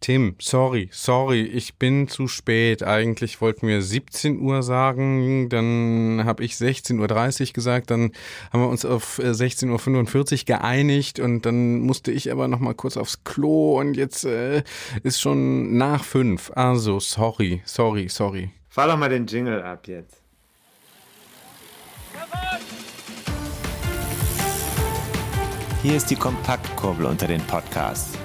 Tim, sorry, sorry, ich bin zu spät. Eigentlich wollten wir 17 Uhr sagen, dann habe ich 16.30 Uhr gesagt, dann haben wir uns auf äh, 16.45 Uhr geeinigt und dann musste ich aber noch mal kurz aufs Klo und jetzt äh, ist schon nach fünf. Also, sorry, sorry, sorry. Fahr doch mal den Jingle ab jetzt. Hier ist die Kompaktkurbel unter den Podcasts.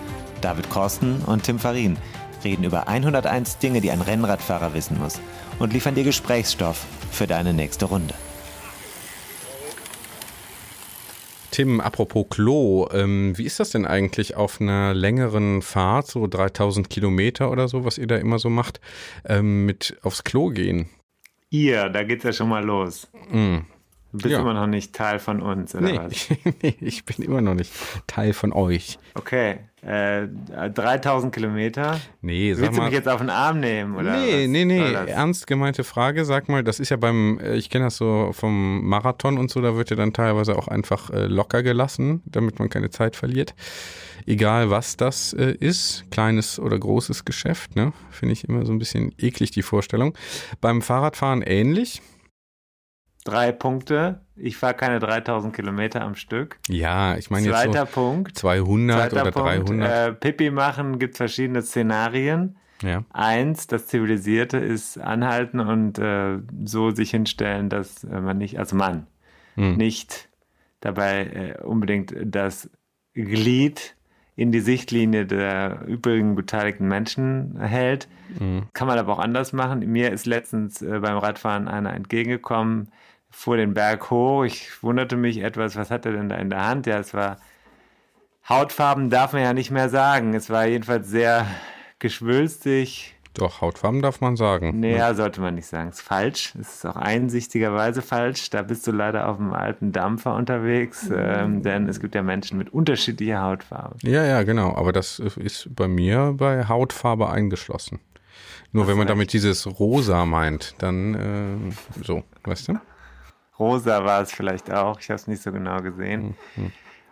David Korsten und Tim Farin reden über 101 Dinge, die ein Rennradfahrer wissen muss und liefern dir Gesprächsstoff für deine nächste Runde. Tim, apropos Klo, ähm, wie ist das denn eigentlich auf einer längeren Fahrt, so 3000 Kilometer oder so, was ihr da immer so macht, ähm, mit aufs Klo gehen? Ihr, da geht's ja schon mal los. Mm. Du bist Ja. immer noch nicht Teil von uns, oder Nee, was? nee, ich bin immer noch nicht Teil von euch. Okay, äh, 3000 Kilometer. Nee, sag Willst du mal. mich jetzt auf den Arm nehmen, oder Nee, was nee, nee, ernst gemeinte Frage. Sag mal, das ist ja beim, äh, ich kenne das so vom Marathon und so, da wird ja dann teilweise auch einfach äh, locker gelassen, damit man keine Zeit verliert. Egal was das äh, ist, kleines oder großes Geschäft, ne? Finde ich immer so ein bisschen eklig, die Vorstellung. Beim Fahrradfahren ähnlich. Drei Punkte. Ich fahre keine 3000 Kilometer am Stück. Ja, ich meine jetzt Zweiter Punkt. 200 Zweiter oder Punkt. 300. Äh, Pipi machen gibt verschiedene Szenarien. ja. Eins, das Zivilisierte ist anhalten und äh, so sich hinstellen, dass äh, man nicht als Mann Hm. nicht dabei äh, unbedingt das Glied in die Sichtlinie der übrigen beteiligten Menschen hält. Hm. Kann man aber auch anders machen. Mir ist letztens äh, beim Radfahren einer entgegengekommen, fuhr den Berg hoch. Ich wunderte mich etwas, was hat er denn da in der Hand? Ja, es war Hautfarben darf man ja nicht mehr sagen. Es war jedenfalls sehr geschwülstig. Doch, Hautfarben darf man sagen. Näher sollte man nicht sagen. Ist falsch. Es ist auch einsichtigerweise falsch. Da bist du leider auf einem alten Dampfer unterwegs, ähm, denn es gibt ja Menschen mit unterschiedlicher Hautfarbe. Ja, ja, genau. Aber das ist bei mir bei Hautfarbe eingeschlossen. Nur wenn man damit dieses Rosa meint, dann äh, so, weißt du? Rosa war es vielleicht auch. Ich habe es nicht so genau gesehen.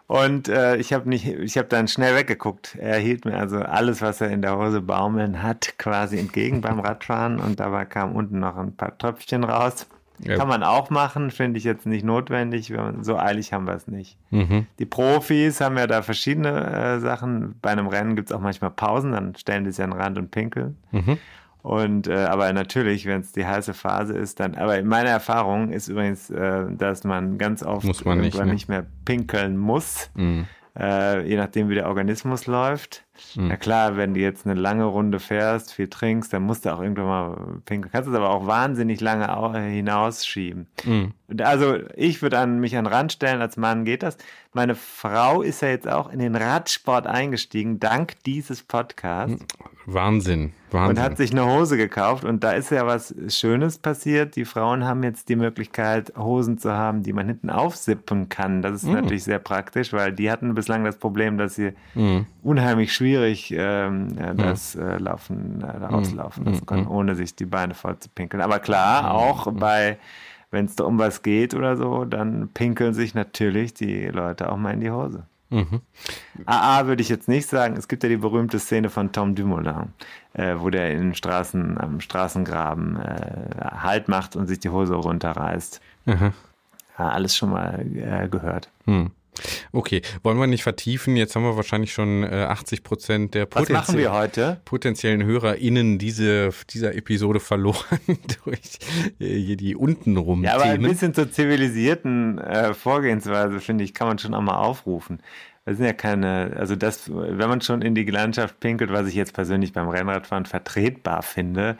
Und äh, ich habe nicht, ich habe dann schnell weggeguckt. Er hielt mir also alles, was er in der Hose baumeln hat, quasi entgegen beim Radfahren und dabei kam unten noch ein paar Tröpfchen raus. Ja. Kann man auch machen, finde ich jetzt nicht notwendig. So eilig haben wir es nicht. Mhm. Die Profis haben ja da verschiedene äh, Sachen. Bei einem Rennen gibt es auch manchmal Pausen, dann stellen die sich an den Rand und pinkeln. Mhm. Und äh, aber natürlich, wenn es die heiße Phase ist, dann. Aber in meiner Erfahrung ist übrigens, äh, dass man ganz oft Muss man nicht, ne? nicht mehr pinkeln muss, Mhm. äh, je nachdem wie der Organismus läuft. Mhm. Na klar, wenn du jetzt eine lange Runde fährst, viel trinkst, dann musst du auch irgendwann mal pinkeln. Kannst es aber auch wahnsinnig lange au- hinausschieben. Mhm. Also ich würde an mich an den Rand stellen, als Mann geht das. Meine Frau ist ja jetzt auch in den Radsport eingestiegen, dank dieses Podcasts. Wahnsinn, Wahnsinn. Und hat sich eine Hose gekauft und da ist ja was Schönes passiert. Die Frauen haben jetzt die Möglichkeit, Hosen zu haben, die man hinten aufsippen kann. Das ist Mm. natürlich sehr praktisch, weil die hatten bislang das Problem, dass sie Mhm. unheimlich schwierig ähm, äh, das äh, Laufen, äh, da Mm. rauslaufen lassen können, ohne sich die Beine voll zu pinkeln. Aber klar, auch bei, wenn es da um was geht oder so, dann pinkeln sich natürlich die Leute auch mal in die Hose. Mhm. AA würde ich jetzt nicht sagen. Es gibt ja die berühmte Szene von Tom Dumoulin, äh, wo der in Straßen, am Straßengraben äh, Halt macht und sich die Hose runterreißt. Aha. Ja, alles schon mal äh, gehört. Hm. Okay, wollen wir nicht vertiefen? Jetzt haben wir wahrscheinlich schon äh, 80 Prozent der potenzie- potenziellen HörerInnen diese, dieser Episode verloren durch äh, hier die untenrum Ja, aber ein bisschen zur zivilisierten äh, Vorgehensweise, finde ich, kann man schon auch mal aufrufen. Das sind ja keine, also das, wenn man schon in die Landschaft pinkelt, was ich jetzt persönlich beim Rennradfahren vertretbar finde,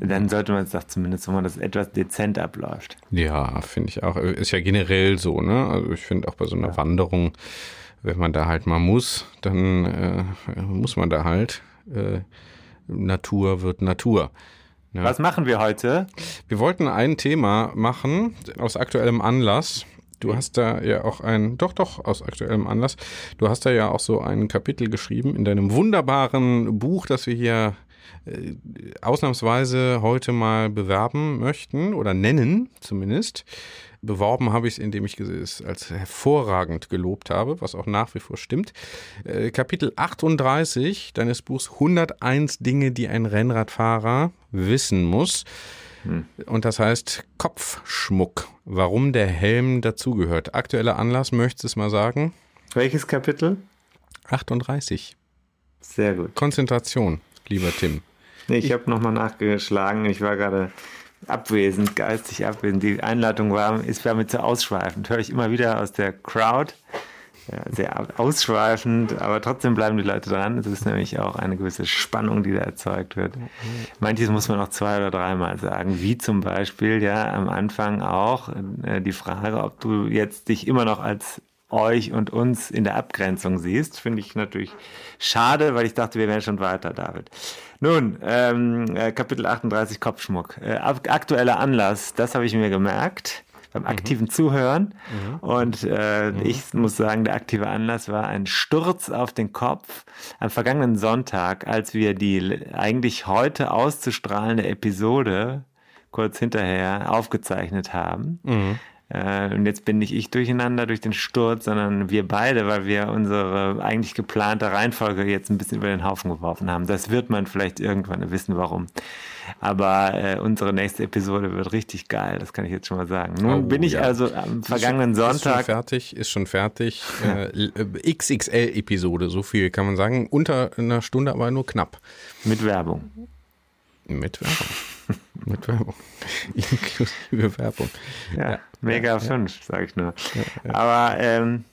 dann sollte man es doch zumindest, wenn man das etwas dezent abläuft. Ja, finde ich auch. Ist ja generell so, ne? Also ich finde auch bei so einer Wanderung wenn man da halt mal muss, dann äh, muss man da halt. Äh, Natur wird Natur. Ja. Was machen wir heute? Wir wollten ein Thema machen aus aktuellem Anlass. Du hast da ja auch ein, doch, doch, aus aktuellem Anlass. Du hast da ja auch so ein Kapitel geschrieben in deinem wunderbaren Buch, das wir hier äh, ausnahmsweise heute mal bewerben möchten oder nennen zumindest. Beworben habe ich es, indem ich es als hervorragend gelobt habe, was auch nach wie vor stimmt. Äh, Kapitel 38 deines Buchs 101 Dinge, die ein Rennradfahrer wissen muss. Hm. Und das heißt Kopfschmuck. Warum der Helm dazugehört. Aktueller Anlass, möchtest du es mal sagen? Welches Kapitel? 38. Sehr gut. Konzentration, lieber Tim. Nee, ich, habe nochmal nachgeschlagen. Ich war gerade abwesend, geistig abwesend. Die Einleitung war, ist war mir zu ausschweifend. Höre ich immer wieder aus der Crowd. Ja, sehr ausschweifend, aber trotzdem bleiben die Leute dran. Es ist nämlich auch eine gewisse Spannung, die da erzeugt wird. Manches muss man auch zwei oder dreimal sagen, wie zum Beispiel ja am Anfang auch äh, die Frage, ob du jetzt dich immer noch als euch und uns in der Abgrenzung siehst. Finde ich natürlich schade, weil ich dachte, wir wären schon weiter, David. Nun, ähm, äh, Kapitel 38 Kopfschmuck. Äh, aktueller Anlass, das habe ich mir gemerkt beim mhm. aktiven mhm. Zuhören. Mhm. Und äh, mhm. ich muss sagen, der aktive Anlass war ein Sturz auf den Kopf am vergangenen Sonntag, als wir die eigentlich heute auszustrahlende Episode kurz hinterher aufgezeichnet haben. Äh, und jetzt bin nicht ich durcheinander durch den Sturz, sondern wir beide, weil wir unsere eigentlich geplante Reihenfolge jetzt ein bisschen über den Haufen geworfen haben. Das wird man vielleicht irgendwann wissen, warum. Aber äh, unsre nächste Episode wird richtig geil, das kann ich jetzt schon mal sagen. Nun oh, bin ich ja. also am vergangenen ist schon, Sonntag. Ist schon fertig, ist schon fertig. äh, XXL-Episode, so viel kann man sagen. Unter einer Stunde, aber nur knapp. Mit Werbung. Mit Werbung. Mit Werbung. Inklusive Werbung. Ja, ja mega ja, 5, sag ich nur. Ja, Aber ähm,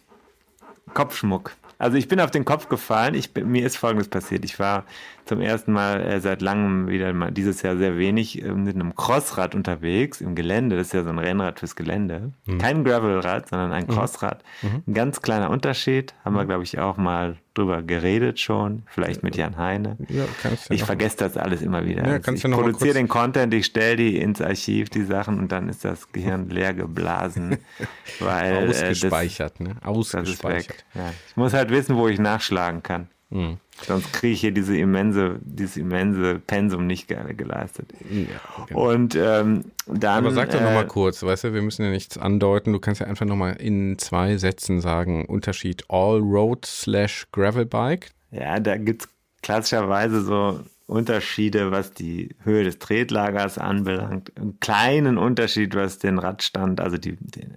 Kopfschmuck. Also ich bin auf den Kopf gefallen. Ich, mir ist Folgendes passiert. Ich war zum ersten Mal äh, seit langem wieder mal dieses Jahr sehr wenig äh, mit einem Crossrad unterwegs im Gelände. Das ist ja so ein Rennrad fürs Gelände. Mhm. Kein Gravelrad, sondern ein mhm. Crossrad. Mhm. Ein ganz kleiner Unterschied. Haben wir, mhm. glaube ich, auch mal drüber geredet schon. Vielleicht mit Jan Heine. Ja, kannst ich vergesse das alles immer wieder. Ja, ich produziere den Content, ich stelle die ins Archiv, die Sachen, und dann ist das Gehirn leer geblasen. weil, Ausgespeichert, äh, das, ne? Ausgespeichert. Ja. Ich muss halt wissen, wo ich nachschlagen kann. Mhm. Sonst kriege ich hier diese immense, dieses immense Pensum nicht geleistet. Ja, genau. Und ähm, dann. Aber sag doch äh, nochmal kurz, weißt du, wir müssen ja nichts andeuten. Du kannst ja einfach nochmal in zwei Sätzen sagen: Unterschied All-Road slash Gravelbike. Ja, da gibt es klassischerweise so Unterschiede, was die Höhe des Tretlagers anbelangt. Einen kleinen Unterschied, was den Radstand, also die, den,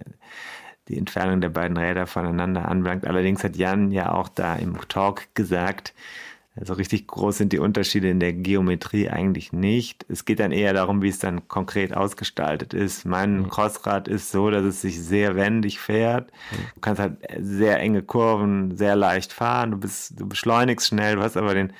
die Entfernung der beiden Räder voneinander anbelangt. Allerdings hat Jan ja auch da im Talk gesagt, also richtig groß sind die Unterschiede in der Geometrie eigentlich nicht. Es geht dann eher darum, wie es dann konkret ausgestaltet ist. Mein mhm. Crossrad ist so, dass es sich sehr wendig fährt. Du kannst halt sehr enge Kurven sehr leicht fahren. Du bist, du beschleunigst schnell. Du hast aber den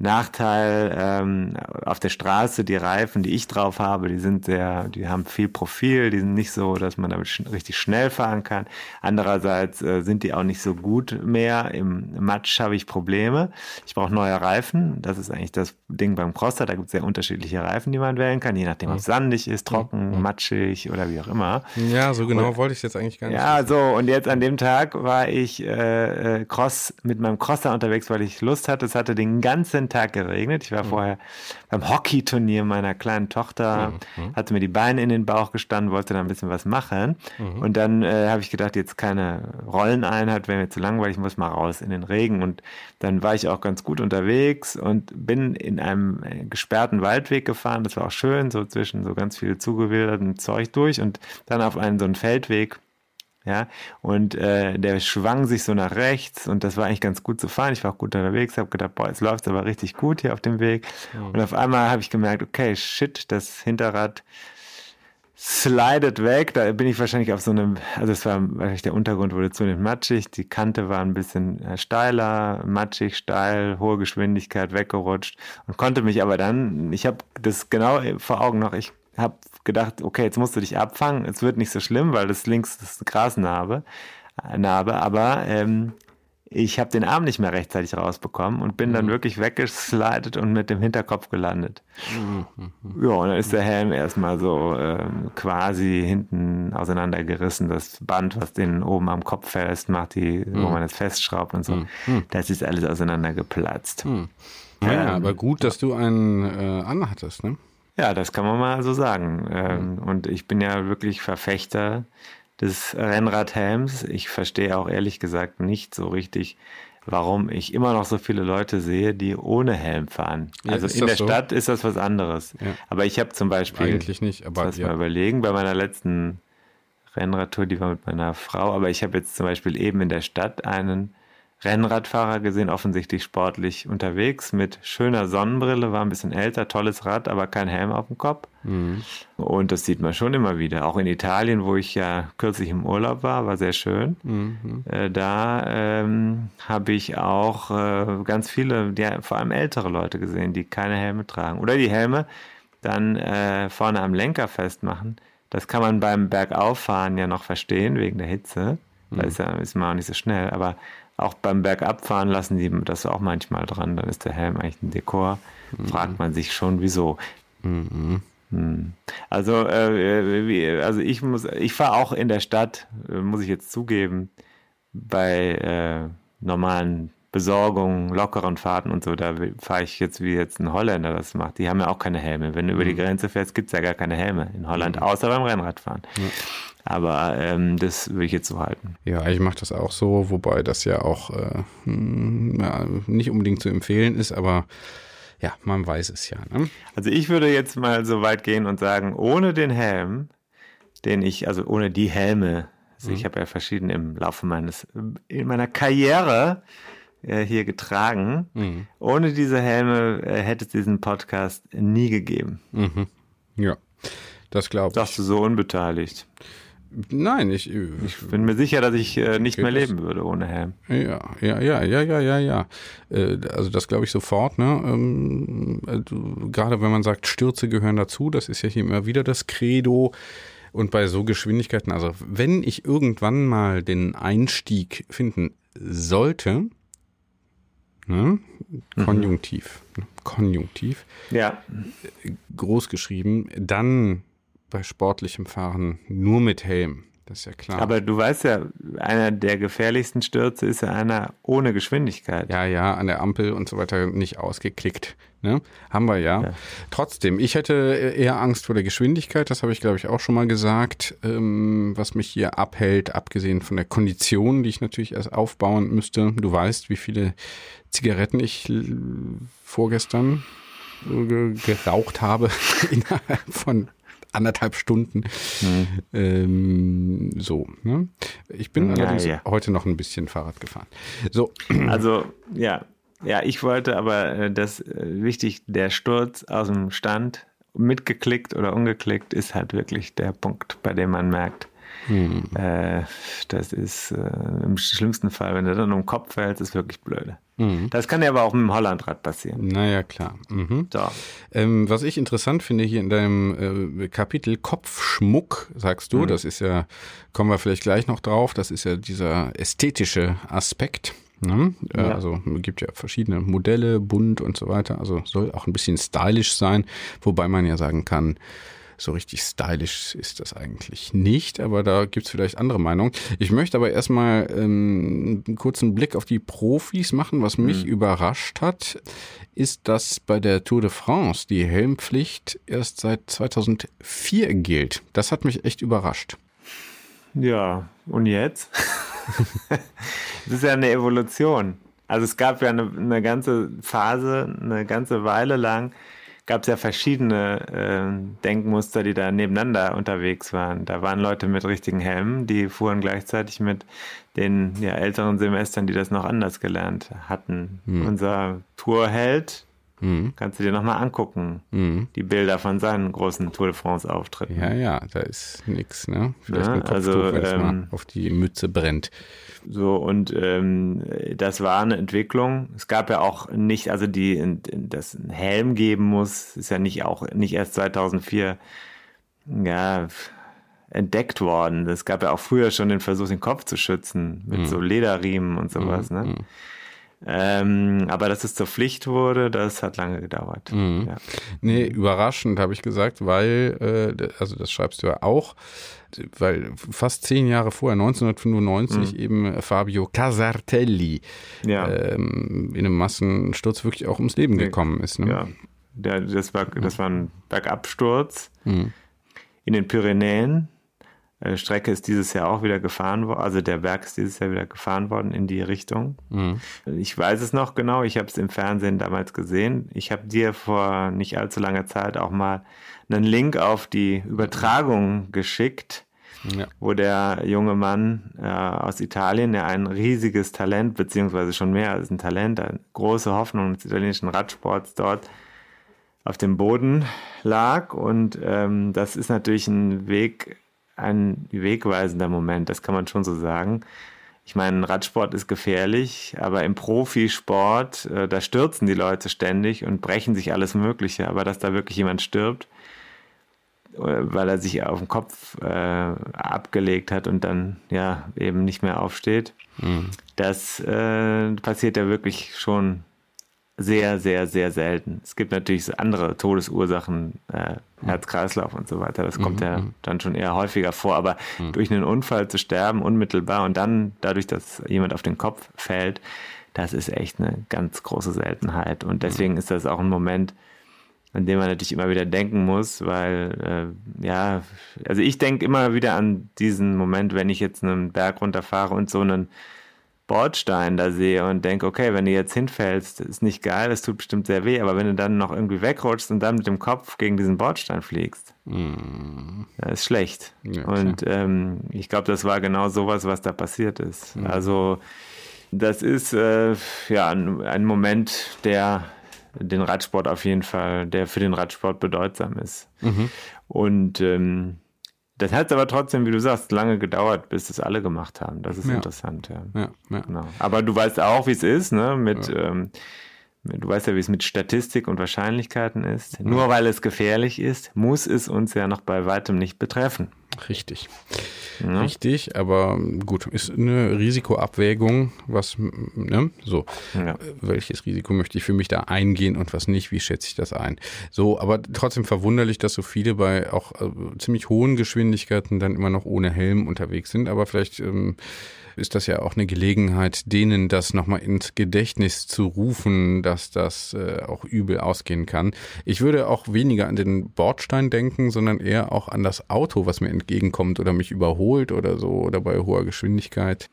Nachteil ähm, auf der Straße, die Reifen, die ich drauf habe, die sind sehr, die haben viel Profil, die sind nicht so, dass man damit sch richtig schnell fahren kann. Andererseits äh, sind die auch nicht so gut mehr. Im Matsch habe ich Probleme. Ich brauche neue Reifen. Das ist eigentlich das Ding beim Crosser. Da gibt es sehr unterschiedliche Reifen, die man wählen kann, je nachdem, ob es sandig ist, trocken, mhm. matschig oder wie auch immer. Ja, so genau und, wollte ich jetzt eigentlich gar nicht. Ja, so und jetzt an dem Tag war ich äh, äh Cross mit meinem Crosser unterwegs, weil ich Lust hatte. Es hatte den ganzen Tag geregnet. Ich war mhm. vorher beim Hockeyturnier meiner kleinen Tochter, mhm. mhm. hatte mir die Beine in den Bauch gestanden, wollte da ein bisschen was machen. Mhm. Und dann äh, habe ich gedacht, jetzt keine Rolleneinheit, wäre mir zu langweilig, ich muss mal raus in den Regen. Und dann war ich auch ganz gut unterwegs und bin in einem äh, gesperrten Waldweg gefahren. Das war auch schön, so zwischen so ganz viel zugewilderten Zeug durch und dann auf einen so einen Feldweg ja, und äh, der schwang sich so nach rechts und das war eigentlich ganz gut zu fahren. Ich war auch gut unterwegs, habe gedacht, boah, jetzt läuft aber richtig gut hier auf dem Weg. Mhm. Und auf einmal habe ich gemerkt, okay, shit, das Hinterrad slidet weg. Da bin ich wahrscheinlich auf so einem, also es war wahrscheinlich der Untergrund wurde zunehmend matschig, die Kante war ein bisschen äh, steiler, matschig, steil, hohe Geschwindigkeit weggerutscht und konnte mich aber dann, ich habe das genau vor Augen noch, ich habe gedacht, okay, jetzt musst du dich abfangen. Es wird nicht so schlimm, weil das links das ist eine Grasnarbe, äh, Narbe, aber ähm, ich habe den Arm nicht mehr rechtzeitig rausbekommen und bin dann Mhm. wirklich weggeslidet und mit dem Hinterkopf gelandet. Ja, und dann ist der Helm erstmal so ähm, quasi hinten auseinandergerissen. Das Band, was den oben am Kopf festmacht, die, Mhm. wo man das festschraubt und so, das ist alles auseinandergeplatzt. Naja, Ähm, aber gut, dass du einen äh, anhattest, ne? Ja, das kann man mal so sagen. Ähm, Und ich bin ja wirklich Verfechter des Rennradhelms. Ich verstehe auch ehrlich gesagt nicht so richtig, warum ich immer noch so viele Leute sehe, die ohne Helm fahren. Ja, also in der so? Stadt ist das was anderes. Ja. Aber ich habe zum Beispiel, Eigentlich nicht, aber lass mal ja. überlegen, bei meiner letzten Rennradtour, die war mit meiner Frau, aber ich habe jetzt zum Beispiel eben in der Stadt einen Rennradfahrer gesehen, offensichtlich sportlich unterwegs, mit schöner Sonnenbrille, war ein bisschen älter, tolles Rad, aber kein Helm auf dem Kopf. Mhm. Und das sieht man schon immer wieder. Auch in Italien, wo ich ja kürzlich im Urlaub war, war sehr schön. Mhm. Äh, da ähm, habe ich auch äh, ganz viele, die, vor allem ältere Leute gesehen, die keine Helme tragen. Oder die Helme dann äh, vorne am Lenker festmachen. Das kann man beim Bergauffahren ja noch verstehen, wegen der Hitze. Da ist, ja, ist man auch nicht so schnell. Aber auch beim Bergabfahren lassen die das auch manchmal dran. Dann ist der Helm eigentlich ein Dekor. Fragt man sich schon, wieso. Hm. Also, äh, wie, also ich muss, ich fahre auch in der Stadt, äh, muss ich jetzt zugeben, bei äh, normalen Besorgungen, lockeren Fahrten und so, da fahre ich jetzt wie jetzt ein Holländer das macht. Die haben ja auch keine Helme. Wenn du über die Grenze fährst, gibt es ja gar keine Helme in Holland, außer beim Rennradfahren. Aber ähm, das würde ich jetzt so halten. Ja, ich mache das auch so, wobei das ja auch äh, hm, ja, nicht unbedingt zu empfehlen ist, aber ja, man weiß es ja. Ne? Also ich würde jetzt mal so weit gehen und sagen, ohne den Helm, den ich, also ohne die Helme, also ich habe ja verschiedene im Laufe meines, in meiner Karriere äh, hier getragen. Ohne diese Helme äh, hätte es diesen Podcast nie gegeben. Ja, das glaube ich. Sagst du so unbeteiligt. Nein, ich, Ich bin mir sicher, dass ich äh, nicht mehr leben würde ohne Helm. Ja, ja, ja, ja, ja, ja, ja. Äh, Also das glaube ich sofort. Ne? Ähm, äh, Gerade wenn man sagt, Stürze gehören dazu, das ist ja hier immer wieder das Credo. Und bei so Geschwindigkeiten, also wenn ich irgendwann mal den Einstieg finden sollte, ne? Konjunktiv, ne? Konjunktiv, Ja, groß geschrieben, dann bei sportlichem Fahren nur mit Helm. Das ist ja klar. aber du weißt ja, einer der gefährlichsten Stürze ist ja einer ohne Geschwindigkeit. Ja, ja, an der Ampel und so weiter nicht ausgeklickt. Ne? Haben wir ja. Ja. Trotzdem, ich hätte eher Angst vor der Geschwindigkeit, das habe ich, glaube ich, auch schon mal gesagt, ähm, was mich hier abhält, abgesehen von der Kondition, die ich natürlich erst aufbauen müsste. Du weißt, wie viele Zigaretten ich vorgestern ge- geraucht habe innerhalb von anderthalb Stunden. Ähm, so, ne? Ich bin Ja, allerdings ja. heute noch ein bisschen Fahrrad gefahren. So, Also, ja. Ja, ich wollte aber äh, das äh, wichtig, der Sturz aus dem Stand, mitgeklickt oder ungeklickt, ist halt wirklich der Punkt, bei dem man merkt, äh, das ist äh, im schlimmsten Fall, wenn du dann um den Kopf fällst, ist wirklich blöde. Das kann ja aber auch mit dem Hollandrad passieren. naja, klar. Mhm. So. Ähm, was ich interessant finde hier in deinem äh, Kapitel Kopfschmuck, sagst du, das ist ja, kommen wir vielleicht gleich noch drauf, das ist ja dieser ästhetische Aspekt. Ne? Ja. Also es gibt ja verschiedene Modelle, bunt und so weiter. Also soll auch ein bisschen stylisch sein, wobei man ja sagen kann, so richtig stylisch ist das eigentlich nicht, aber da gibt's vielleicht andere Meinungen. Ich möchte aber erstmal ähm, einen kurzen Blick auf die Profis machen. Was mich überrascht hat, ist, dass bei der Tour de France die Helmpflicht erst seit 2004 gilt. Das hat mich echt überrascht. Ja, und jetzt? Es ist ja eine Evolution. Also es gab ja eine, eine ganze Phase, eine ganze Weile lang, gab es ja verschiedene äh, Denkmuster, die da nebeneinander unterwegs waren. Da waren Leute mit richtigen Helmen, die fuhren gleichzeitig mit den ja, älteren Semestern, die das noch anders gelernt hatten. Unser Tourheld, kannst du dir nochmal angucken, die Bilder von seinen großen Tour de France-Auftritten. Ja, ja, da ist nix, ne? Vielleicht Ja, ein Kopftuch, also, wenn es mal ähm, auf die Mütze brennt. So, und ähm, das war eine Entwicklung. Es gab ja auch nicht, also die, dass ein Helm geben muss, ist ja nicht auch nicht erst 2004 ja entdeckt worden. Es gab ja auch früher schon den Versuch, den Kopf zu schützen mit mhm. so Lederriemen und sowas. Mhm. Ne? Ähm, aber dass es zur Pflicht wurde, das hat lange gedauert. Mhm. Ja. Nee, überraschend habe ich gesagt, weil, äh, also das schreibst du ja auch, weil fast zehn Jahre vorher, 1995, mhm. eben Fabio Casartelli ja. ähm, in einem Massensturz wirklich auch ums Leben gekommen ist. Ne? Ja, Der, das, war, das war ein Bergabsturz mhm. in den Pyrenäen Strecke ist dieses Jahr auch wieder gefahren worden, also der Berg ist dieses Jahr wieder gefahren worden in die Richtung. Mhm. Ich weiß es noch genau, ich habe es im Fernsehen damals gesehen. Ich habe dir vor nicht allzu langer Zeit auch mal einen Link auf die Übertragung geschickt, ja. wo der junge Mann äh, aus Italien, der ein riesiges Talent, beziehungsweise schon mehr als ein Talent, eine große Hoffnung des italienischen Radsports dort auf dem Boden lag. Und ähm, das ist natürlich ein Weg, ein wegweisender Moment, das kann man schon so sagen. Ich meine, Radsport ist gefährlich, aber im Profisport, äh, da stürzen die Leute ständig und brechen sich alles Mögliche. Aber dass da wirklich jemand stirbt, äh, weil er sich auf den Kopf äh, abgelegt hat und dann ja eben nicht mehr aufsteht, mhm. das äh, passiert ja wirklich schon sehr, sehr, sehr selten. Es gibt natürlich andere Todesursachen, äh, Herz-Kreislauf und so weiter. Das kommt mhm. ja mhm. dann schon eher häufiger vor. Aber mhm. durch einen Unfall zu sterben, unmittelbar und dann dadurch, dass jemand auf den Kopf fällt, das ist echt eine ganz große Seltenheit. Und deswegen mhm. ist das auch ein Moment, an dem man natürlich immer wieder denken muss, weil, äh, ja, also ich denke immer wieder an diesen Moment, wenn ich jetzt einen Berg runterfahre und so einen Bordstein da sehe und denke, okay, wenn du jetzt hinfällst, ist nicht geil, das tut bestimmt sehr weh, aber wenn du dann noch irgendwie wegrutschst und dann mit dem Kopf gegen diesen Bordstein fliegst, mm. das ist schlecht. Ja, und ähm, ich glaube, das war genau sowas, was da passiert ist. Mm. Also das ist äh, ja ein, ein Moment, der den Radsport auf jeden Fall, der für den Radsport bedeutsam ist. Mhm. Und ähm, das hat aber trotzdem, wie du sagst, lange gedauert, bis das alle gemacht haben. Das ist ja. interessant, ja. ja, ja. Genau. Aber du weißt auch, wie es ist, ne? Mit, ähm, du weißt ja, wie es mit Statistik und Wahrscheinlichkeiten ist. Nur weil es gefährlich ist, muss es uns ja noch bei weitem nicht betreffen. Richtig. Ja. Richtig, aber gut, ist eine Risikoabwägung, was, ne, so. Ja. Welches Risiko möchte ich für mich da eingehen und was nicht, wie schätze ich das ein? So, aber trotzdem verwunderlich, dass so viele bei auch äh, ziemlich hohen Geschwindigkeiten dann immer noch ohne Helm unterwegs sind, aber vielleicht ähm, ist das ja auch eine Gelegenheit, denen das nochmal ins Gedächtnis zu rufen, dass das äh, auch übel ausgehen kann. Ich würde auch weniger an den Bordstein denken, sondern eher auch an das Auto, was mir entgegenkommt oder mich überholt oder so oder bei hoher Geschwindigkeit.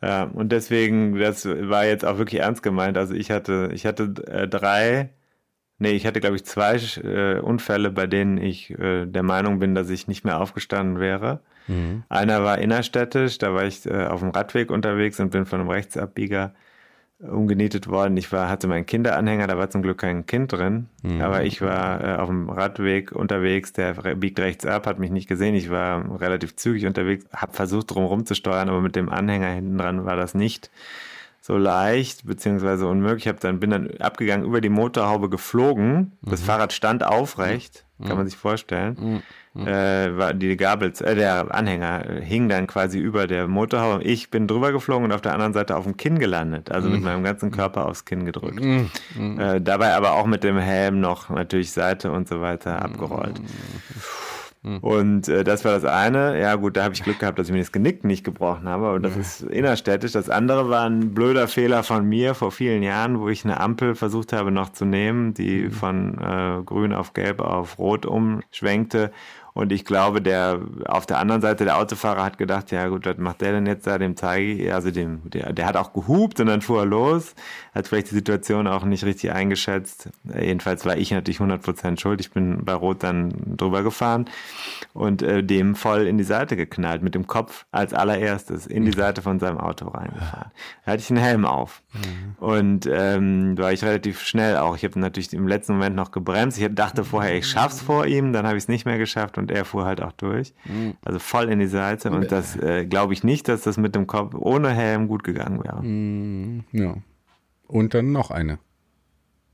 Ja, und deswegen, das war jetzt auch wirklich ernst gemeint. Also ich hatte, ich hatte äh, drei, nee, ich hatte glaube ich zwei äh, Unfälle, bei denen ich äh, der Meinung bin, dass ich nicht mehr aufgestanden wäre. Mhm. Einer war innerstädtisch, da war ich äh, auf dem Radweg unterwegs und bin von einem Rechtsabbieger umgenietet worden. Ich war, hatte meinen Kinderanhänger, da war zum Glück kein Kind drin, mhm. aber ich war äh, auf dem Radweg unterwegs, der biegt rechts ab, hat mich nicht gesehen. Ich war relativ zügig unterwegs, habe versucht, drum zu aber mit dem Anhänger hinten dran war das nicht so leicht beziehungsweise unmöglich. Ich dann, bin dann abgegangen, über die Motorhaube geflogen. Das mhm. Fahrrad stand aufrecht, kann man sich vorstellen. Mhm äh, war die Gabel, äh, der Anhänger hing dann quasi über der Motorhaube. Ich bin drüber geflogen und auf der anderen Seite auf dem Kinn gelandet, also mit mhm. meinem ganzen Körper aufs Kinn gedrückt. Mhm. Äh, dabei aber auch mit dem Helm noch natürlich Seite und so weiter abgerollt. Mhm. Und äh, das war das eine. Ja, gut, da habe ich Glück gehabt, dass ich mir das Genick nicht gebrochen habe, aber das ist innerstädtisch. Das andere war ein blöder Fehler von mir vor vielen Jahren, wo ich eine Ampel versucht habe noch zu nehmen, die von äh, grün auf gelb auf rot umschwenkte und ich glaube, der auf der anderen Seite der Autofahrer hat gedacht, ja gut, was macht der denn jetzt da, dem zeige ich, also dem, der, der hat auch gehupt und dann fuhr er los, hat vielleicht die Situation auch nicht richtig eingeschätzt. Jedenfalls war ich natürlich 100% schuld. Ich bin bei Rot dann drüber gefahren und äh, dem voll in die Seite geknallt, mit dem Kopf als allererstes in die Seite von seinem Auto reingefahren. Da hatte ich einen Helm auf. Mhm. Und ähm, war ich relativ schnell auch. Ich habe natürlich im letzten Moment noch gebremst. Ich dachte vorher, ich schaff's vor ihm, dann habe ich es nicht mehr geschafft und und er fuhr halt auch durch. Mhm. Also voll in die Seite. Und das äh, glaube ich nicht, dass das mit dem Kopf ohne Helm gut gegangen wäre. Mhm. Ja. Und dann noch eine.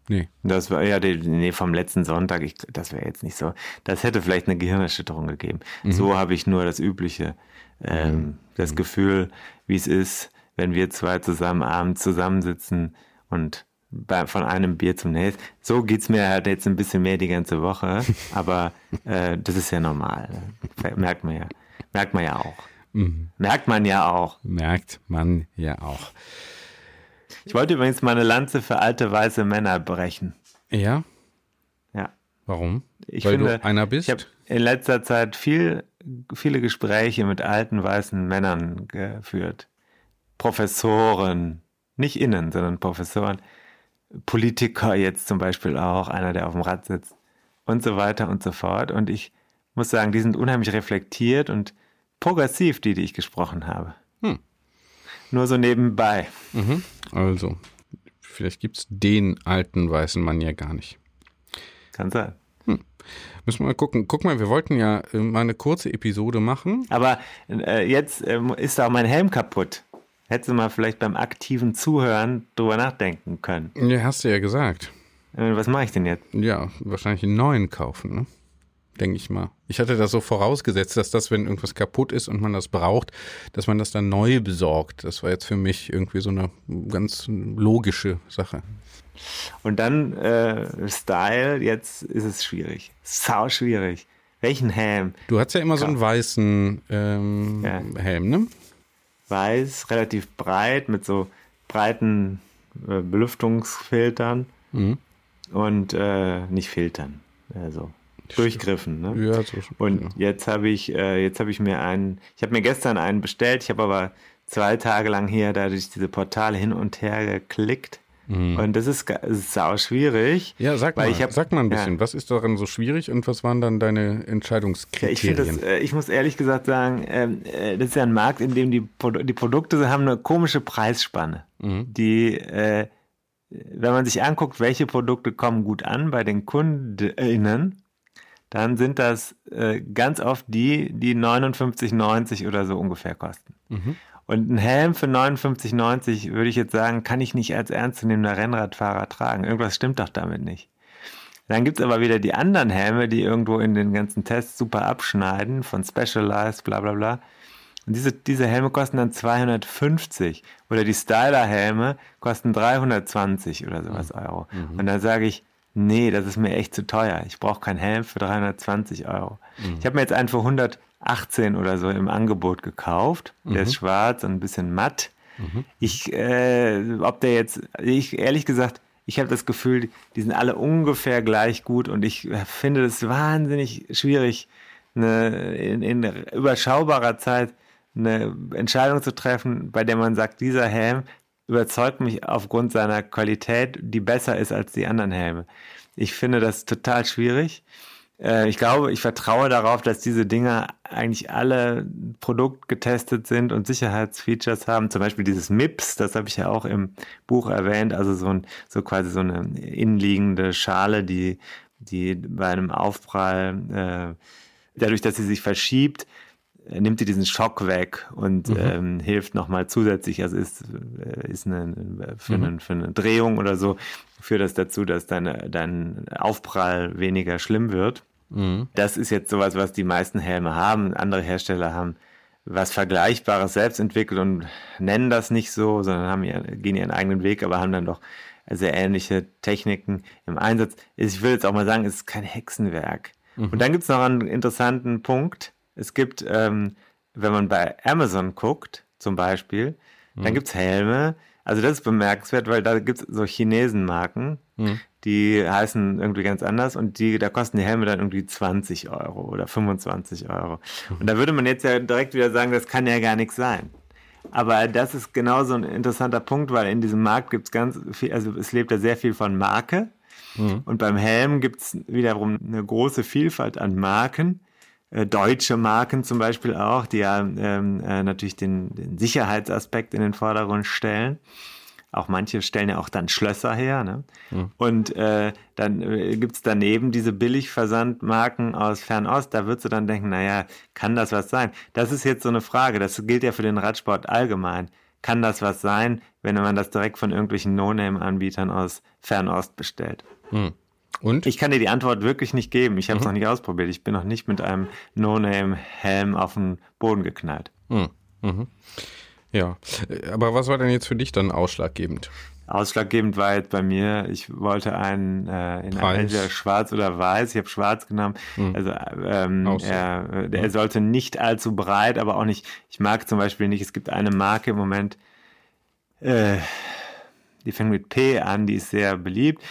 Nee. Das war ja die, nee, vom letzten Sonntag, ich, das wäre jetzt nicht so. Das hätte vielleicht eine Gehirnerschütterung gegeben. Mhm. So habe ich nur das Übliche, ähm, das Mhm. Gefühl, wie es ist, wenn wir zwei zusammen abends zusammensitzen und bei, von einem Bier zum nächsten. So geht's mir halt jetzt ein bisschen mehr die ganze Woche, aber äh, das ist ja normal. Merkt man ja. Merkt man ja auch. Mhm. Merkt man ja auch. Merkt man ja auch. Ich wollte übrigens meine Lanze für alte weiße Männer brechen. Ja? Ja. Warum? Ich Weil finde, du einer bist? Ich habe in letzter Zeit viel, viele Gespräche mit alten weißen Männern geführt. Professoren, nicht innen, sondern Professoren, Politiker jetzt zum Beispiel auch, einer, der auf dem Rad sitzt und so weiter und so fort. Und ich muss sagen, die sind unheimlich reflektiert und progressiv, die, die ich gesprochen habe. Hm. Nur so nebenbei. Mhm. Also, vielleicht gibt es den alten weißen Mann ja gar nicht. Kann sein. Müssen wir mal gucken. Guck mal, wir wollten ja äh, mal eine kurze Episode machen. Aber äh, jetzt ähm, ist auch mein Helm kaputt. Hättest du mal vielleicht beim aktiven Zuhören drüber nachdenken können. Ja, hast du ja gesagt. Äh, was mache ich denn jetzt? Ja, wahrscheinlich einen neuen kaufen, ne? Denke ich mal. Ich hatte das so vorausgesetzt, dass das, wenn irgendwas kaputt ist und man das braucht, dass man das dann neu besorgt. Das war jetzt für mich irgendwie so eine ganz logische Sache. Und dann äh, Style, jetzt ist es schwierig. Sau schwierig. Welchen Helm? Du hattest ja immer so einen weißen ähm, Ja. Helm, ne? Weiß, relativ breit, mit so breiten äh, Belüftungsfiltern Mhm. und äh, nicht Filtern. Also durchgriffen, ne? Ja, so, Und ja. jetzt habe ich, äh, jetzt habe ich mir einen, ich habe mir gestern einen bestellt, ich habe aber zwei Tage lang hier da durch diese Portale hin und her geklickt. Und das ist, sau schwierig. Mhm. Ja, sag mal, hab, sag mal ein bisschen, Ja. was ist daran so schwierig und was waren dann deine Ja, ich Entscheidungskriterien? das, äh, ich muss ehrlich gesagt sagen, ähm, äh, das ist ja ein Markt, in dem die, die Produkte haben eine komische Preisspanne. Mhm. Die, äh, wenn man sich anguckt, welche Produkte kommen gut an bei den KundInnen, dann sind das äh, ganz oft die, die 59,90 oder so ungefähr kosten. Mhm. Und ein Helm für 59,90 würde ich jetzt sagen, kann ich nicht als ernstzunehmender Rennradfahrer tragen. Irgendwas stimmt doch damit nicht. Dann gibt's aber wieder die anderen Helme, die irgendwo in den ganzen Tests super abschneiden, von Specialized, bla bla bla. Und diese, diese Helme kosten dann 250. Oder die Styler-Helme kosten 320 oder sowas Euro. Und dann sage ich, nee, das ist mir echt zu teuer. Ich brauche keinen Helm für 320 Euro. Ich habe mir jetzt einen für 118 oder so im Angebot gekauft. Der ist schwarz und ein bisschen matt. Ich, äh, ob der jetzt, ich ehrlich gesagt, ich habe das Gefühl, die sind alle ungefähr gleich gut und ich finde es wahnsinnig schwierig, eine, in, in überschaubarer Zeit eine Entscheidung zu treffen, bei der man sagt, dieser Helm überzeugt mich aufgrund seiner Qualität, die besser ist als die anderen Helme. Ich finde das total schwierig. Äh, Ich glaube, ich vertraue darauf, dass diese Dinger eigentlich alle produktgetestet sind und Sicherheitsfeatures haben. Zum Beispiel dieses MIPS, das habe ich ja auch im Buch erwähnt, also so, ein, so quasi so eine innenliegende Schale, die, die bei einem Aufprall, äh, dadurch, dass sie sich verschiebt, nimmt sie diesen Schock weg und ähm, hilft nochmal zusätzlich, also ist, äh, ist eine, für, eine, für eine Drehung oder so, führt das dazu, dass deine, dein Aufprall weniger schlimm wird. Das ist jetzt sowas, was die meisten Helme haben. Andere Hersteller haben was Vergleichbares selbst entwickelt und nennen das nicht so, sondern haben ihr, gehen ihren eigenen Weg, aber haben dann doch sehr ähnliche Techniken im Einsatz. Ich will jetzt auch mal sagen, es ist kein Hexenwerk. Und dann gibt es noch einen interessanten Punkt. Es gibt, ähm, wenn man bei Amazon guckt, zum Beispiel, dann gibt's Helme. Also das ist bemerkenswert, weil da gibt's so Chinesenmarken, die heißen irgendwie ganz anders und die, da kosten die Helme dann irgendwie 20 Euro oder 25 Euro. Und da würde man jetzt ja direkt wieder sagen, das kann ja gar nichts sein. Aber das ist genau so ein interessanter Punkt, weil in diesem Markt gibt's ganz viel, also es lebt ja sehr viel von Marke. Und beim Helm gibt's wiederum eine große Vielfalt an Marken. Äh, deutsche Marken zum Beispiel auch, die ja ähm, äh, natürlich den, den Sicherheitsaspekt in den Vordergrund stellen. Auch manche stellen ja auch dann Schlösser her. Ne? Und äh, dann äh, gibt's daneben diese Billigversandmarken aus Fernost. Da würdest du dann denken, naja, kann das was sein? Das ist jetzt so eine Frage. Das gilt ja für den Radsport allgemein. kann das was sein, wenn man das direkt von irgendwelchen No-Name-Anbietern aus Fernost bestellt? Hm. Und? Ich kann dir die Antwort wirklich nicht geben. Ich habe es mhm. noch nicht ausprobiert. Ich bin noch nicht mit einem No-Name-Helm auf den Boden geknallt. Mhm. Mhm. Ja, aber was war denn jetzt für dich dann ausschlaggebend? Ausschlaggebend war jetzt bei mir, ich wollte einen äh, in einem, entweder schwarz oder weiß. Ich habe schwarz genommen. Mhm. Also ähm, er, er sollte nicht allzu breit, aber auch nicht. Ich mag zum Beispiel nicht. Es gibt eine Marke im Moment, äh, die fängt mit P an, die ist sehr beliebt.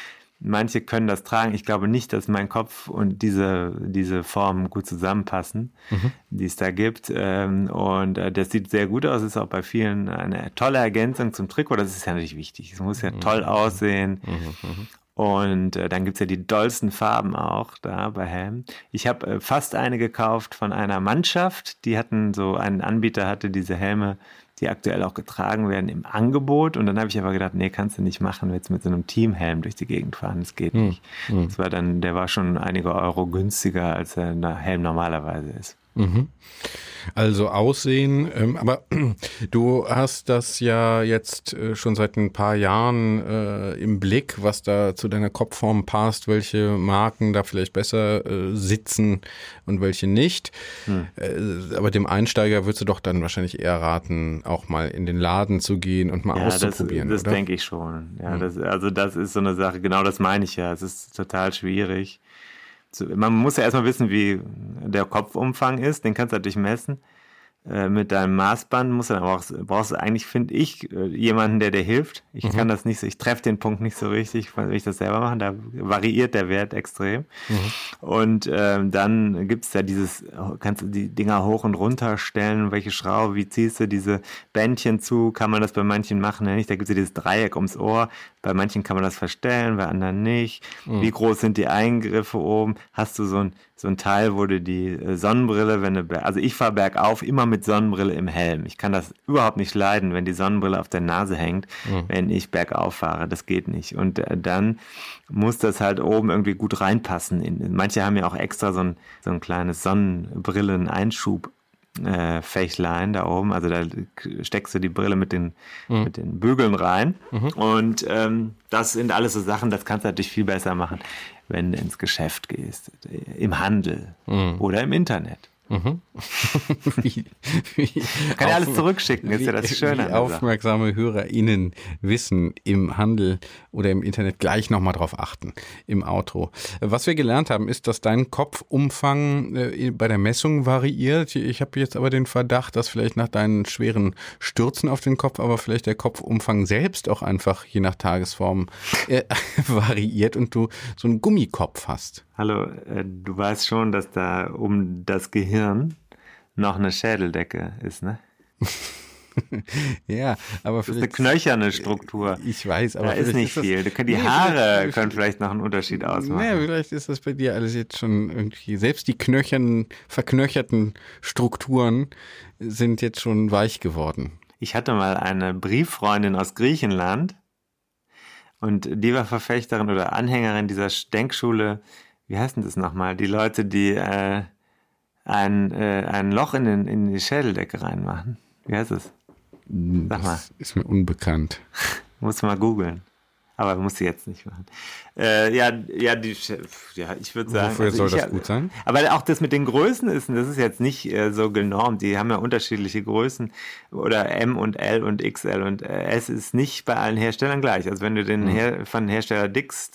Manche können das tragen. Ich glaube nicht, dass mein Kopf und diese, diese Formen gut zusammenpassen, mhm. die es da gibt. Ähm, und äh, das sieht sehr gut aus, ist auch bei vielen eine tolle Ergänzung zum Trikot. Das ist ja natürlich wichtig. Es muss ja mhm. toll aussehen. Mhm. mhm. Und äh, dann gibt's ja die dollsten Farben auch da bei Helm. Ich habe äh, fast eine gekauft von einer Mannschaft. Die hatten so, einen Anbieter hatte diese Helme die aktuell auch getragen werden, im Angebot. Und dann habe ich aber gedacht, nee, kannst du nicht machen, jetzt mit so einem Teamhelm durch die Gegend fahren. Das geht hm, nicht. Hm. Das war dann, der war schon einige Euro günstiger, als der Helm normalerweise ist. Mhm. Also Aussehen, ähm, aber du hast das ja jetzt äh, schon seit ein paar Jahren äh, im Blick, was da zu deiner Kopfform passt, welche Marken da vielleicht besser äh, sitzen und welche nicht. Hm. Äh, aber dem Einsteiger würdest du doch dann wahrscheinlich eher raten, auch mal in den Laden zu gehen und mal ja, auszuprobieren. Das, das denke ich schon. Ja, hm. das, also das ist so eine Sache, genau das meine ich ja. Es ist total schwierig man muss ja erstmal wissen, wie der Kopfumfang ist, den kannst du natürlich messen. Äh, mit deinem Maßband musst du dann auch, brauchst du eigentlich, finde ich, äh, jemanden, der dir hilft. Ich mhm. kann das nicht so, ich treffe den Punkt nicht so richtig, wenn ich das selber mache. Da variiert der Wert extrem. Mhm. Und ähm, dann gibt's ja dieses, kannst du die Dinger hoch und runter stellen, welche Schraube, wie ziehst du diese Bändchen zu, kann man das bei manchen machen, ja nicht. Da gibt's ja dieses Dreieck ums Ohr. Bei manchen kann man das verstellen, bei anderen nicht. Mhm. Wie groß sind die Eingriffe oben? Hast du so ein so ein Teil, wo du die äh, Sonnenbrille, wenn du, also ich fahre bergauf immer mit Sonnenbrille im Helm. Ich kann das überhaupt nicht leiden, wenn die Sonnenbrille auf der Nase hängt, mhm. wenn ich bergauf fahre. Das geht nicht. Und äh, dann muss das halt oben irgendwie gut reinpassen. manche haben ja auch extra so ein, so ein kleines Sonnenbrillen-Einschub äh, Fächlein da oben. Also da steckst du die Brille mit den, mhm. mit den Bügeln rein. Mhm. Und ähm, das sind alles so Sachen, das kannst du natürlich viel besser machen wenn du ins Geschäft gehst, im Handel mhm. oder im Internet. Mhm. wie, wie Kann ja alles zurückschicken, ist ja das Schöne. Wie aufmerksame HörerInnen wissen im Handel oder im Internet gleich nochmal drauf achten im Auto. Was wir gelernt haben, ist, dass dein Kopfumfang äh, bei der Messung variiert. Ich habe jetzt aber den Verdacht, dass vielleicht nach deinen schweren Stürzen auf den Kopf, aber vielleicht der Kopfumfang selbst auch einfach je nach Tagesform äh, variiert und du so einen Gummikopf hast. Hallo, äh, du weißt schon, dass da um das Gehirn noch eine Schädeldecke ist, ne? ja, aber das vielleicht. ist eine knöcherne Struktur. Ich weiß, aber. Da ist nicht ist viel. die nee, Haare können vielleicht noch einen Unterschied ausmachen. Ja, vielleicht ist das bei dir alles jetzt schon irgendwie. Selbst die knöchernen, verknöcherten Strukturen sind jetzt schon weich geworden. Ich hatte mal eine Brieffreundin aus Griechenland und die war Verfechterin oder Anhängerin dieser Denkschule wie heißt denn das nochmal? Die Leute, die äh, ein, äh, ein Loch in, den, in die Schädeldecke reinmachen. Wie heißt es? Sag mal. Das ist mir unbekannt. Muss mal googeln. Aber muss sie jetzt nicht machen. Äh, ja, ja, die, ja, ich würde sagen. Wofür also soll ich, das gut sein? Aber auch das mit den Größen ist, das ist jetzt nicht äh, so genormt. Die haben ja unterschiedliche Größen oder M und L und XL und äh, S ist nicht bei allen Herstellern gleich. Also wenn du den mhm. Her von Hersteller Dix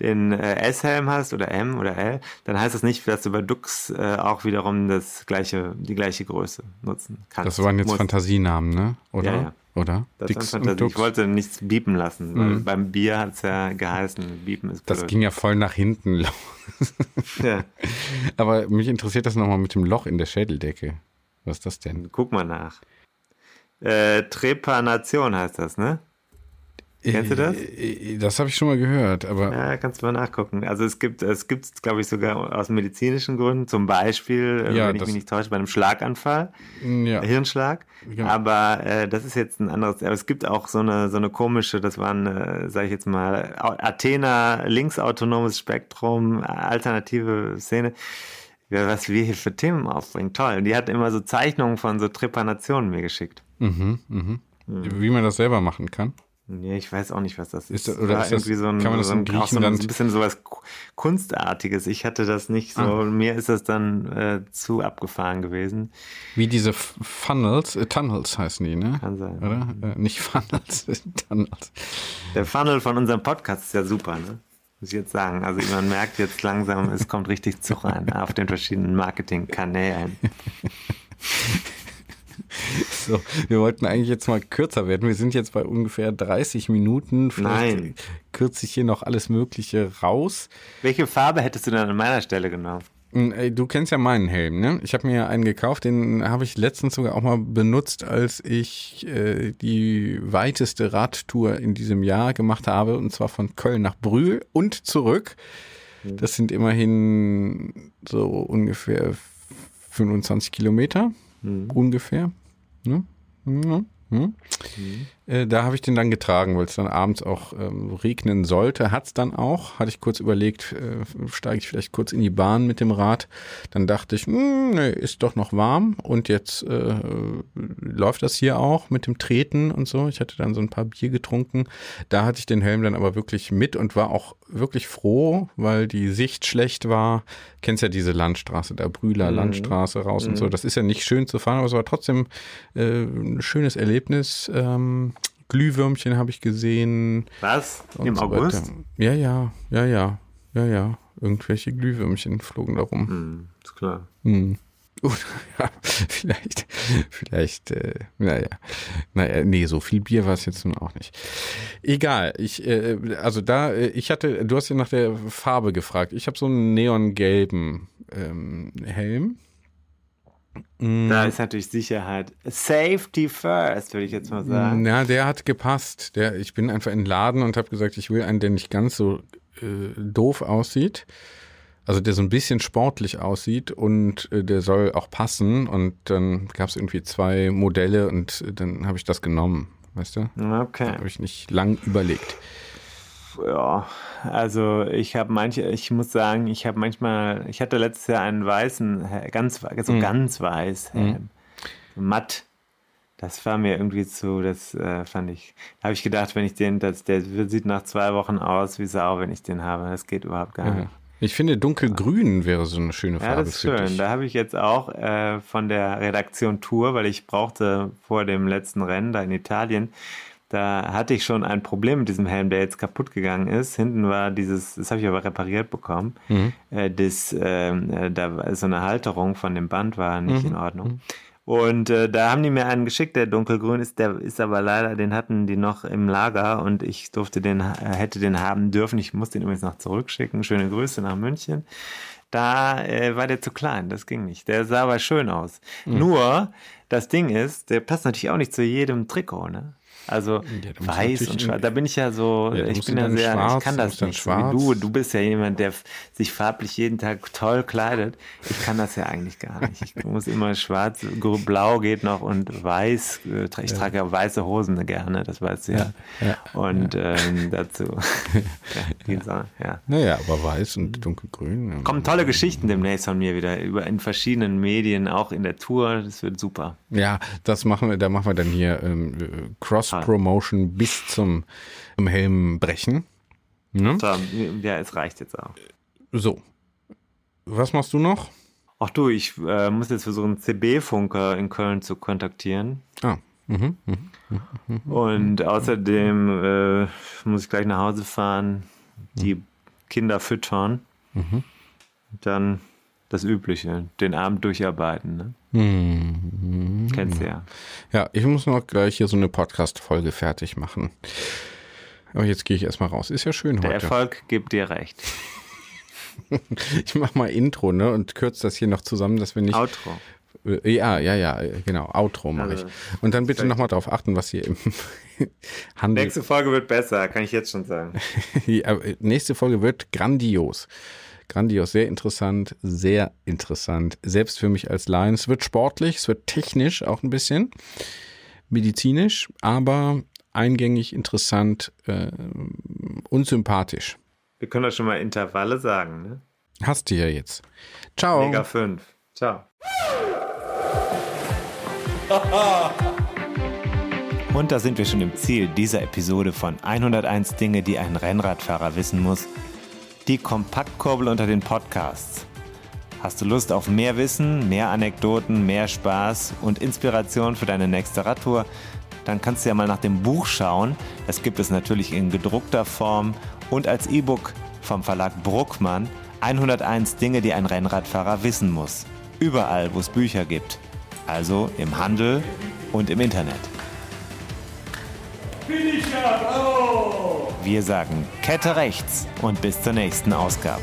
den äh, S-Helm hast oder M oder L, dann heißt das nicht, dass du bei Dux äh, auch wiederum das gleiche, die gleiche Größe nutzen kannst. Das waren jetzt musst. Fantasienamen, ne? Oder? Ja, ja oder? Dix und Ich wollte nichts biepen lassen, mhm. beim Bier hat es ja geheißen, biepen ist blöd. Das ging ja voll nach hinten los. ja. Aber mich interessiert das nochmal mit dem Loch in der Schädeldecke. Was ist das denn? Guck mal nach. Äh, Trepanation heißt das, ne? Kennst du das? Äh, äh, das habe ich schon mal gehört, aber. Ja, kannst du mal nachgucken. Also es gibt es gibt glaube ich, sogar aus medizinischen Gründen, zum Beispiel, äh, ja, wenn ich mich nicht täusche, bei einem Schlaganfall, mm, ja. Hirnschlag. Genau. Aber äh, das ist jetzt ein anderes. Aber es gibt auch so eine, so eine komische, das waren, äh, sage ich jetzt mal, Athena, linksautonomes Spektrum, alternative Szene. Ja, was wir hier für Themen aufbringen. Toll. Und die hat immer so Zeichnungen von so Trepanationen mir geschickt. Mhm, mhm. wie man das selber machen kann? Nee, ich weiß auch nicht, was das ist. Ist- oder ist das- irgendwie so ein, kann man das so ein, so ein bisschen sowas Ku- Kunstartiges. Ich hatte das nicht so. Ah. Mir ist das dann äh, zu abgefahren gewesen. Wie diese Funnels, äh, Tunnels heißen die, ne? Kann sein. Oder? Äh, nicht Funnels, Tunnels. Der Funnel von unserem Podcast ist ja super, ne? Muss ich jetzt sagen. Also man merkt jetzt langsam, es kommt richtig Zug rein auf den verschiedenen Marketingkanälen. So, wir wollten eigentlich jetzt mal kürzer werden. Wir sind jetzt bei ungefähr 30 Minuten. Vielleicht Nein. kürze ich hier noch alles Mögliche raus. Welche Farbe hättest du denn an meiner Stelle genommen? Hm, Du kennst ja meinen Helm, ne? Ich habe mir einen gekauft, den habe ich letztens sogar auch mal benutzt, als ich äh, die weiteste Radtour in diesem Jahr gemacht habe, und zwar von Köln nach Brühl und zurück. Das sind immerhin so ungefähr 25 Kilometer, ungefähr. Ne? Ja. Hm. Äh, da habe ich den dann getragen, weil es dann abends auch ähm, regnen sollte. Hat es dann auch. Hatte ich kurz überlegt, äh, steige ich vielleicht kurz in die Bahn mit dem Rad. Dann dachte ich, hm, nee, ist doch noch warm. Und jetzt äh, läuft das hier auch mit dem Treten und so. Ich hatte dann so ein paar Bier getrunken. Da hatte ich den Helm dann aber wirklich mit und war auch wirklich froh, weil die Sicht schlecht war. Kennst ja diese Landstraße, da Brühler Landstraße raus und so. Das ist ja nicht schön zu fahren, aber es war trotzdem äh, ein schönes Erlebnis. Ähm, Glühwürmchen habe ich gesehen. Was? Im so August? weiter. Ja, ja, ja, ja, ja, ja. Irgendwelche Glühwürmchen flogen da rum. Hm, ist klar. Hm. Gut, ja, vielleicht, vielleicht, äh, naja, naja, nee, so viel Bier war es jetzt nun auch nicht. Egal, ich, äh, also da, äh, ich hatte, du hast ja nach der Farbe gefragt. Ich habe so einen neongelben ähm, Helm. Mm, Da ist natürlich Sicherheit. Safety first, würde ich jetzt mal sagen. Na, der hat gepasst. Der, ich bin einfach in den Laden und habe gesagt, ich will einen, der nicht ganz so äh, doof aussieht. Also der so ein bisschen sportlich aussieht und äh, der soll auch passen. Und dann gab es irgendwie zwei Modelle und äh, dann habe ich das genommen. Weißt du? Okay. Habe ich nicht lang überlegt. Ja, also ich habe manche, ich muss sagen, ich habe manchmal, ich hatte letztes Jahr einen weißen, Hel- ganz, so Mhm. ganz weiß. So matt. Das war mir irgendwie zu, das äh, fand ich, da habe ich gedacht, wenn ich den, das, der sieht nach zwei Wochen aus wie Sau, wenn ich den habe. Das geht überhaupt gar nicht. Ich finde, dunkelgrün wäre so eine schöne Ja, Farbe das ist für schön. dich. Da habe ich jetzt auch äh, von der Redaktion Tour, weil ich brauchte vor dem letzten Rennen da in Italien, da hatte ich schon ein Problem mit diesem Helm, der jetzt kaputt gegangen ist. Hinten war dieses, das habe ich aber repariert bekommen, äh, das, ähm, äh, da war so eine Halterung von dem Band war nicht in Ordnung. Und äh, da haben die mir einen geschickt, der dunkelgrün ist, der ist aber leider, den hatten die noch im Lager und ich durfte den, äh, hätte den haben dürfen. Ich muss den übrigens noch zurückschicken. Schöne Grüße nach München. Da äh, war der zu klein, das ging nicht. Der sah aber schön aus. Nur, das Ding ist, der passt natürlich auch nicht zu jedem Trikot, ne? Also muss weiß und schwarz. Da bin ich ja so, Ja, ich bin ja sehr, schwarz, ich kann das nicht so wie du. Du bist ja jemand, der sich farblich jeden Tag toll kleidet. Ich kann das ja eigentlich gar nicht. Ich muss immer schwarz, blau geht noch und weiß. äh, Ich trage ja weiße Hosen gerne, das weißt du ja. Und Ähm, dazu. ja, ja. Naja, aber weiß und dunkelgrün. ja. Kommen tolle Geschichten demnächst von mir wieder über in verschiedenen Medien, auch in der Tour. Das wird super. Ja, das machen wir, da machen wir dann hier ähm, äh, Cross-Promotion bis zum zum Helm brechen. Ne? So, ja, es reicht jetzt auch. So. Was machst du noch? Ach du, ich äh, muss jetzt versuchen, CB-Funker in Köln zu kontaktieren. Ah. Mhm. mhm. Und außerdem äh, muss ich gleich nach Hause fahren, die Kinder füttern. Dann das Übliche, den Abend durcharbeiten. Ne? Mhm. Kennst du ja. Ja, ich muss noch gleich hier so eine Podcast-Folge fertig machen. Aber jetzt gehe ich erstmal raus. Ist ja schön Der heute. Erfolg gibt dir recht. Ich mache mal Intro, ne? Und kürze das hier noch zusammen, dass wir nicht. Outro. Äh, Ja, ja, ja, genau. Outro mache Also, ich. Und dann bitte nochmal darauf achten, was hier im Handel. Nächste Folge wird besser, kann ich jetzt schon sagen. Die äh, nächste Folge wird grandios. Grandios, sehr interessant, sehr interessant. Selbst für mich als Laien. Es wird sportlich, es wird technisch auch ein bisschen, medizinisch, aber eingängig, interessant äh, und sympathisch. Wir können doch schon mal Intervalle sagen. Ne? Hast du ja jetzt. Ciao. Mega 5. Ciao. Und da sind wir schon im Ziel dieser Episode von 101 Dinge, die ein Rennradfahrer wissen muss. Die Kompaktkurbel unter den Podcasts. Hast du Lust auf mehr Wissen, mehr Anekdoten, mehr Spaß und Inspiration für deine nächste Radtour? Dann kannst du ja mal nach dem Buch schauen. Das gibt es natürlich in gedruckter Form und als E-Book vom Verlag Bruckmann. 101 Dinge, die ein Rennradfahrer wissen muss. Überall, wo es Bücher gibt. Also im Handel und im Internet. Wir sagen Kette rechts und bis zur nächsten Ausgabe.